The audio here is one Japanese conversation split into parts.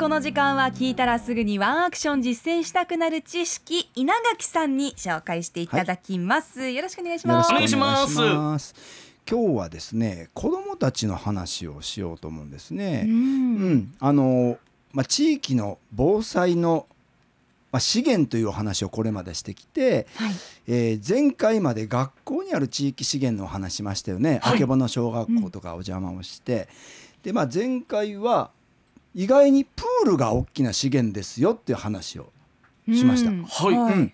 この時間は聞いたらすぐにワンアクション実践したくなる知識稲垣さんに紹介していただきます、よろしくお願いします。よろしくお願いします。お願いします今日はですね子どもたちの話をしようと思うんですね。ううん。ん、あのまあ、地域の防災の、まあ、資源というお話をこれまでしてきて、はい。えー前回まで学校にある地域資源のお話しましたよね、はい。あけぼの小学校とかお邪魔をして、でまあ、前回は意外にプールが大きな資源ですよっていう話をしました。うん。はい。うん、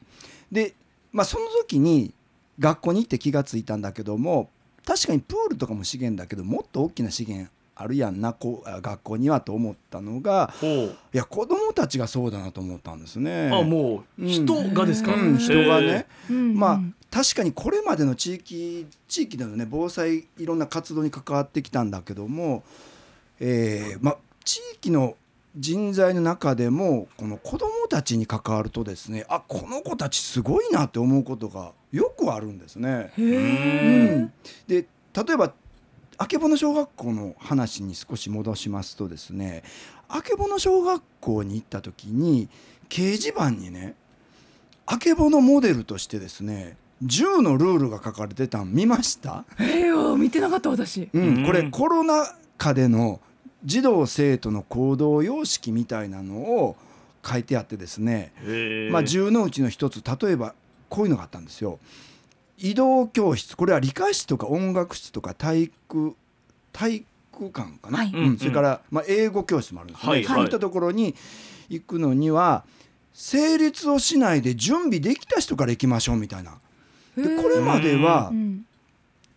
で、まあ、その時に学校に行って気がついたんだけども確かにプールとかも資源だけどもっと大きな資源あるやんなこ学校にはと思ったのがいや子供たちがそうだなと思ったんですね。あもう人がですか、うん、人がね、うん。まあ確かにこれまでの地域地域でのね防災いろんな活動に関わってきたんだけども、えーまあ、地域の人材の中でもこの子どもたちに関わるとですねあこの子たちすごいなって思うことがよくあるんですね。へうえん、で例えばあけぼの小学校の話に少し戻しますとですねあけぼの小学校に行った時に掲示板にねあけぼのモデルとしてですね10のルールが書かれてたん見ました、えー、見てなかった私。うんうん。これコロナ禍での児童生徒の行動様式みたいなのを書いてあってですねまあ、10のうちの一つ例えばこういうのがあったんですよ。移動教室これは理科室とか音楽室とか体育体育館かな、はい。うん、それから、まあ、英語教室もあるんですよね、はいそういったところに行くのには成立をしないで準備できた人から行きましょうみたいな。でこれまではうん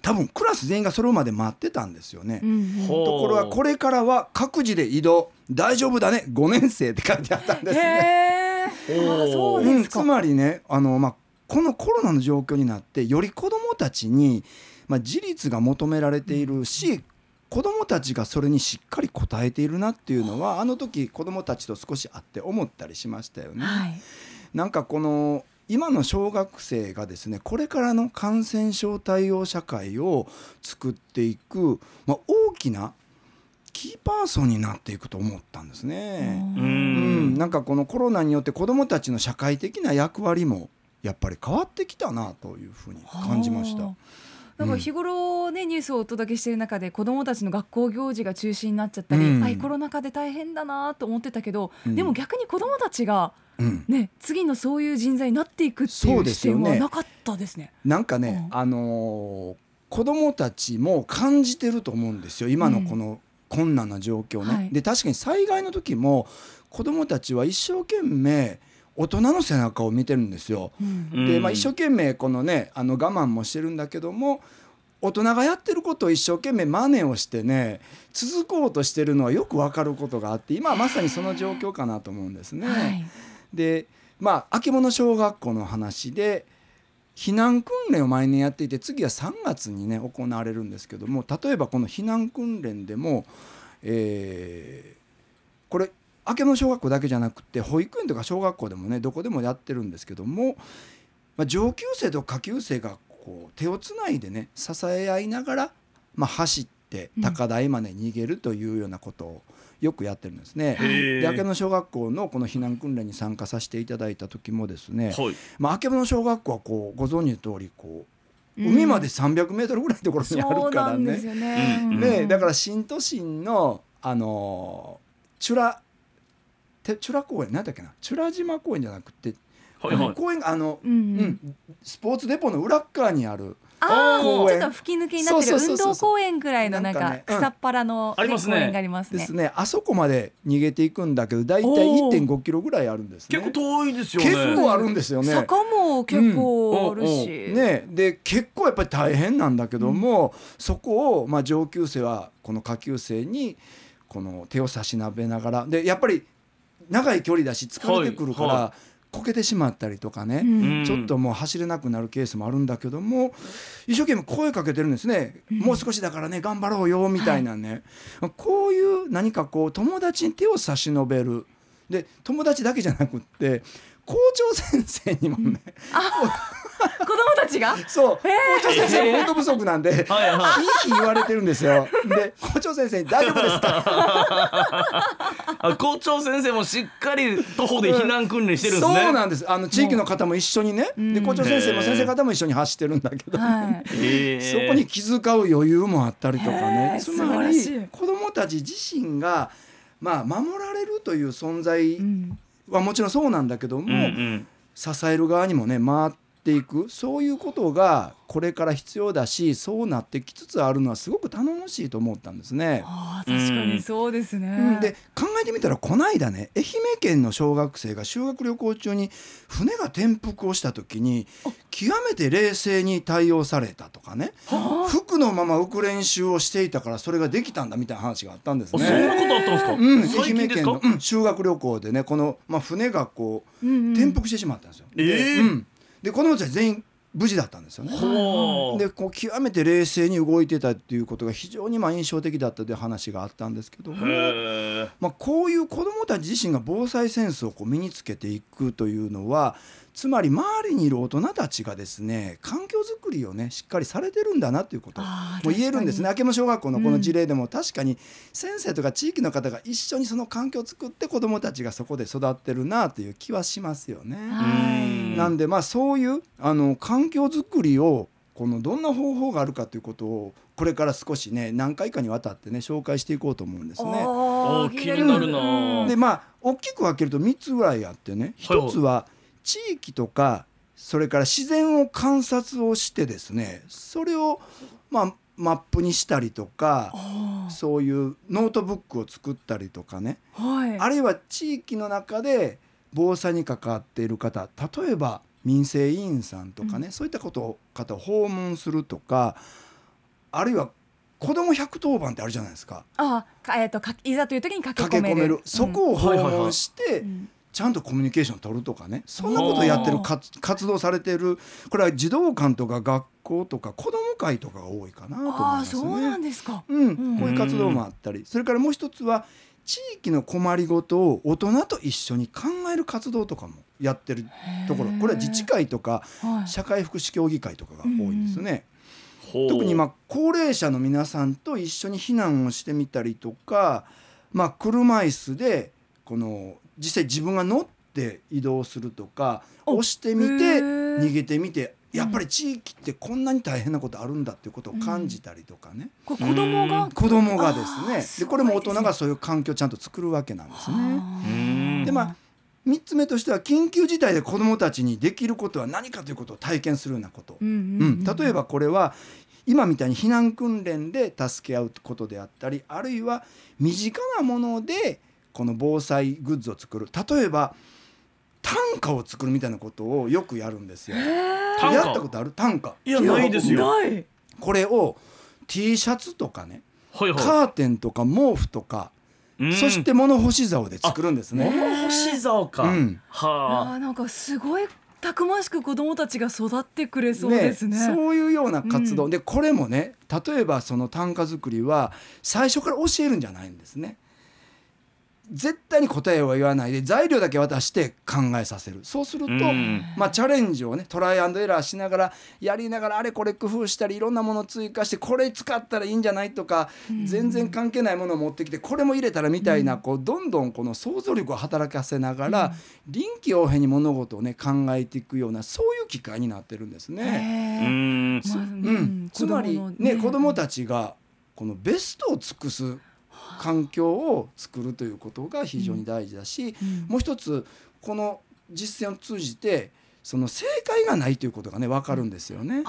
多分クラス全員がそれまで待ってたんですよね。うんところがこれからは各自で移動。大丈夫だね。5年生って書いてあったんですね。そう。うん、ですか、つまりねあの、まあ、このコロナの状況になってより子どもたちに、まあ、自立が求められているし、子どもたちがそれにしっかり応えているなっていうのはあの時子どもたちと少し会って思ったりしましたよね。はい。なんかこの今の小学生がですねこれからの感染症対応社会を作っていく、まあ、大きなキーパーソンになっていくと思ったんですね。ううん。んなんかこのコロナによって子どもたちの社会的な役割もやっぱり変わってきたなというふうに感じました。は。あなんか日頃ね、ニュースをお届けしている中で子どもたちの学校行事が中止になっちゃったり、うん。はいコロナ禍で大変だなと思ってたけど、うん。でも逆に子どもたちがうん、ね次のそういう人材になっていくっていそうう視点ですよね。はなかったですね。なんかね、うん。あのー子どもたちも感じてると思うんですよ。今のこの困難な状況ね。はい。で確かに災害の時も子どもたちは一生懸命大人の背中を見てるんですよ。うん。うん。で、まあ、一生懸命このねあの我慢もしてるんだけども大人がやってることを一生懸命真似をしてね続こうとしてるのはよく分かることがあって今はまさにその状況かなと思うんですね。はいでまあ秋物小学校の話で避難訓練を毎年やっていて次は3月にね行われるんですけども例えばこの避難訓練でも、えーこれ明けの小学校だけじゃなくて保育園とか小学校でもねどこでもやってるんですけども、まあ、上級生と下級生がこう手をつないでね支え合いながら、まあ、走って高台まで逃げるというようなことをよくやってるんですね。で明けの小学校のこの避難訓練に参加させていただいた時もですね、はい。まあ、明けの小学校はこうご存知の通りこううん。海まで300メートルぐらいのところにあるからね。ね。うんねだから新都心のあのーチュラてチュラ公園なんだっけな？チュラ島公園じゃなくて、はいはい。公園があの、うんううんんスポーツデポの裏っ側にあるああ公園。ちょっと吹き抜けになってるそうそうそうそう。運動公園ぐらいのなんかなんかねうん。草っぱらのありますね。公園がありますね。です。ね。あそこまで逃げていくんだけどだいたいおー1.5キロぐらいあるんですね。結構遠いですよね。結構あるんですよね。坂も結構あるし。ね、で結構やっぱり大変なんだけども、そこを、まあ、上級生はこの下級生にこの手を差し伸べながらでやっぱり長い距離だし疲れてくるから、はいはこけてしまったりとかね、うん。ちょっともう走れなくなるケースもあるんだけども一生懸命声かけてるんですね、うん。もう少しだからね頑張ろうよみたいなね、こういう何かこう友達に手を差し伸べる。で友達だけじゃなくって校長先生にもね、子供たちが？そう、校長先生も本当不足なんで、はいはい。ひいひい言われてるんですよ。で校長先生に大丈夫ですか？あ校長先生もしっかり徒歩で避難訓練してるんですね。そうなんです。あの地域の方も一緒にね、で校長先生も先生方も一緒に走ってるんだけど、はい。へー。そこに気遣う余裕もあったりとかへねー。つまり子どもたち自身が、まあ、守られるという存在うんはもちろんそうなんだけども、うんうん。支える側にもね回っていくそういうことがこれから必要だしそうなってきつつあるのはすごく頼もしいと思ったんですね。あー確かにそうですね、うんで考えてみたらこの間ね愛媛県の小学生が修学旅行中に船が転覆をした時に極めて冷静に対応されたとかね服のまま浮く練習をしていたからそれができたんだみたいな話があったんですあそんなね。ことあったんですか？うん、愛媛県の、。うん、修学旅行でねこの、まあ、船がこううんうん転覆してしまったんですよ。えーでうん、で子供たち全員無事だったんですよね。でこう極めて冷静に動いてたっていうことが非常にまあ印象的だったという話があったんですけども、まあ、こういう子どもたち自身が防災センスをこう身につけていくというのはつまり周りにいる大人たちがですね環境づくりをねしっかりされてるんだなということもう言えるんですね。確明山小学校のこの事例でも確かに先生とか地域の方が一緒にその環境を作って子どもたちがそこで育ってるなという気はしますよね。はい。なんでまあそういうあの環境づくりをこのどんな方法があるかということをこれから少しね何回かにわたってね紹介していこうと思うんですね。気になるな。うんでまあ大きく分けると3つぐらいあってねはいはい。1つは地域とかそれから自然を観察をしてですねそれをまあマップにしたりとかあそういうノートブックを作ったりとかね。ーはい。あるいは地域の中で防災に関わっている方例えば民生委員さんとかね、そういったことを方を訪問するとかあるいは子ども110番ってあるじゃないですか。あかえっ、とかいざという時に駆け込める。駆け込める。そこを訪問して、うんちゃんとコミュニケーション取るとかね。そんなことをやってる活活動されてる。これは児童館とか学校とか子ども会とかが多いかなと思いああますそうなんね。ですか。うん。うん。こういう活動もあったり。それからもう一つは地域の困りごとを大人と一緒に考える活動とかもやってるところ。これは自治会とかはい。社会福祉協議会とかが多いんですね。特にまあ高齢者の皆さんと一緒に避難をしてみたりとか、まあ、車椅子でこの実際自分が乗って移動するとかお押してみへてー。逃げてみてやっぱり地域ってこんなに大変なことあるんだっていうことを感じたりとかね、これ子供が？うん。子供がですね。でこれも大人がそういう環境をちゃんと作るわけなんですね。うんでまあ3つ目としては緊急事態で子どもたちにできることは何かということを体験するようなこと。うんうんううん。ん、例えばこれは今みたいに避難訓練で助け合うことであったりあるいは身近なものでこの防災グッズを作る。例えば短歌を作るみたいなことをよくやるんですよ。やったことある？短歌？いやないですよ。ない。これを T シャツとかねはいはい。カーテンとか毛布とか、うん。そして物干し竿で作るんですね。物干し竿か、うん。はあ。ーなんかすごいたくましく子供たちが育ってくれそうですね。そういうような活動、うん。でこれもね例えばその短歌作りは最初から教えるんじゃないんですね。絶対に答えは言わないで材料だけ渡して考えさせる。そうすると、うん。まあ、チャレンジをねトライアンドエラーしながらやりながらあれこれ工夫したりいろんなものを追加してこれ使ったらいいんじゃないとか、全然関係ないものを持ってきてこれも入れたらみたいな、こうどんどんこの想像力を働かせながら、臨機応変に物事をね考えていくようなそういう機会になってるんですね。うん。つまりね子どもたちがこのベストを尽くす環境を作るということが非常に大事だし、うん。もう一つこの実践を通じてその正解がないということがね分かるんですよね。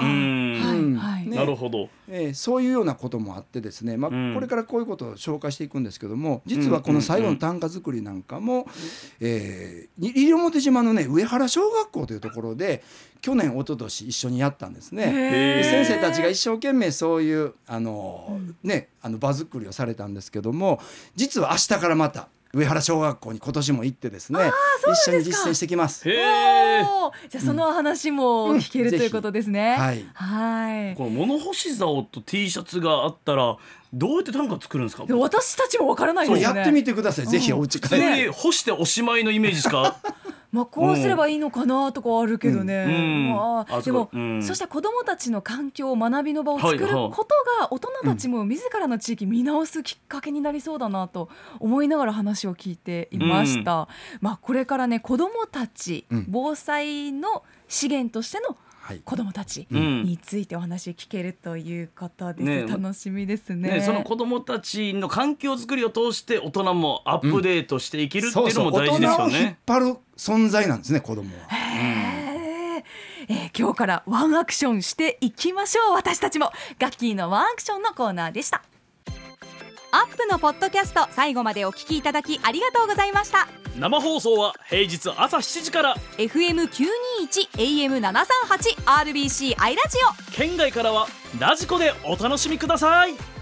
なるほど。えーそういうようなこともあってですね、まあうん。これからこういうことを紹介していくんですけども実はこの最後の短歌作りなんかも、えーに西表島のね上原小学校というところで去年一昨年一緒にやったんですね。先生たちが一生懸命そういうあの、ねあの場作りをされたんですけども実は明日からまた上原小学校に今年も行ってですね一緒に実践してきます。へーじゃあその話も聞ける、うんということですね。はいはい。この物干し竿と T シャツがあったらどうやって短歌作るんですか？で私たちもわからないですね。やってみてください、ぜひお家帰って。普通に干しておしまいのイメージしかまあ、こうすればいいのかなとかあるけどね、うんまあ、あでも、そううん。そして子どもたちの環境学びの場を作ることが大人たちも自らの地域見直すきっかけになりそうだなと思いながら話を聞いていました、まあ、これからね子どもたち、うん防災の資源としてのはい子どもたちうんについてお話聞けるということです、ね。楽しみですね。ね、その子供たちの環境づくりを通して大人もアップデートしていけるっていうのも大事ですよ大人を引っね。張る存在なんですね子供は。へー。えー今日からワンアクションしていきましょう。私たちもガッキーのワンアクションのコーナーでした。アップのポッドキャスト最後までお聞きいただきありがとうございました生放送は平日朝7時から。FM921 AM738 RBC アイラジオ。県外からはラジコでお楽しみください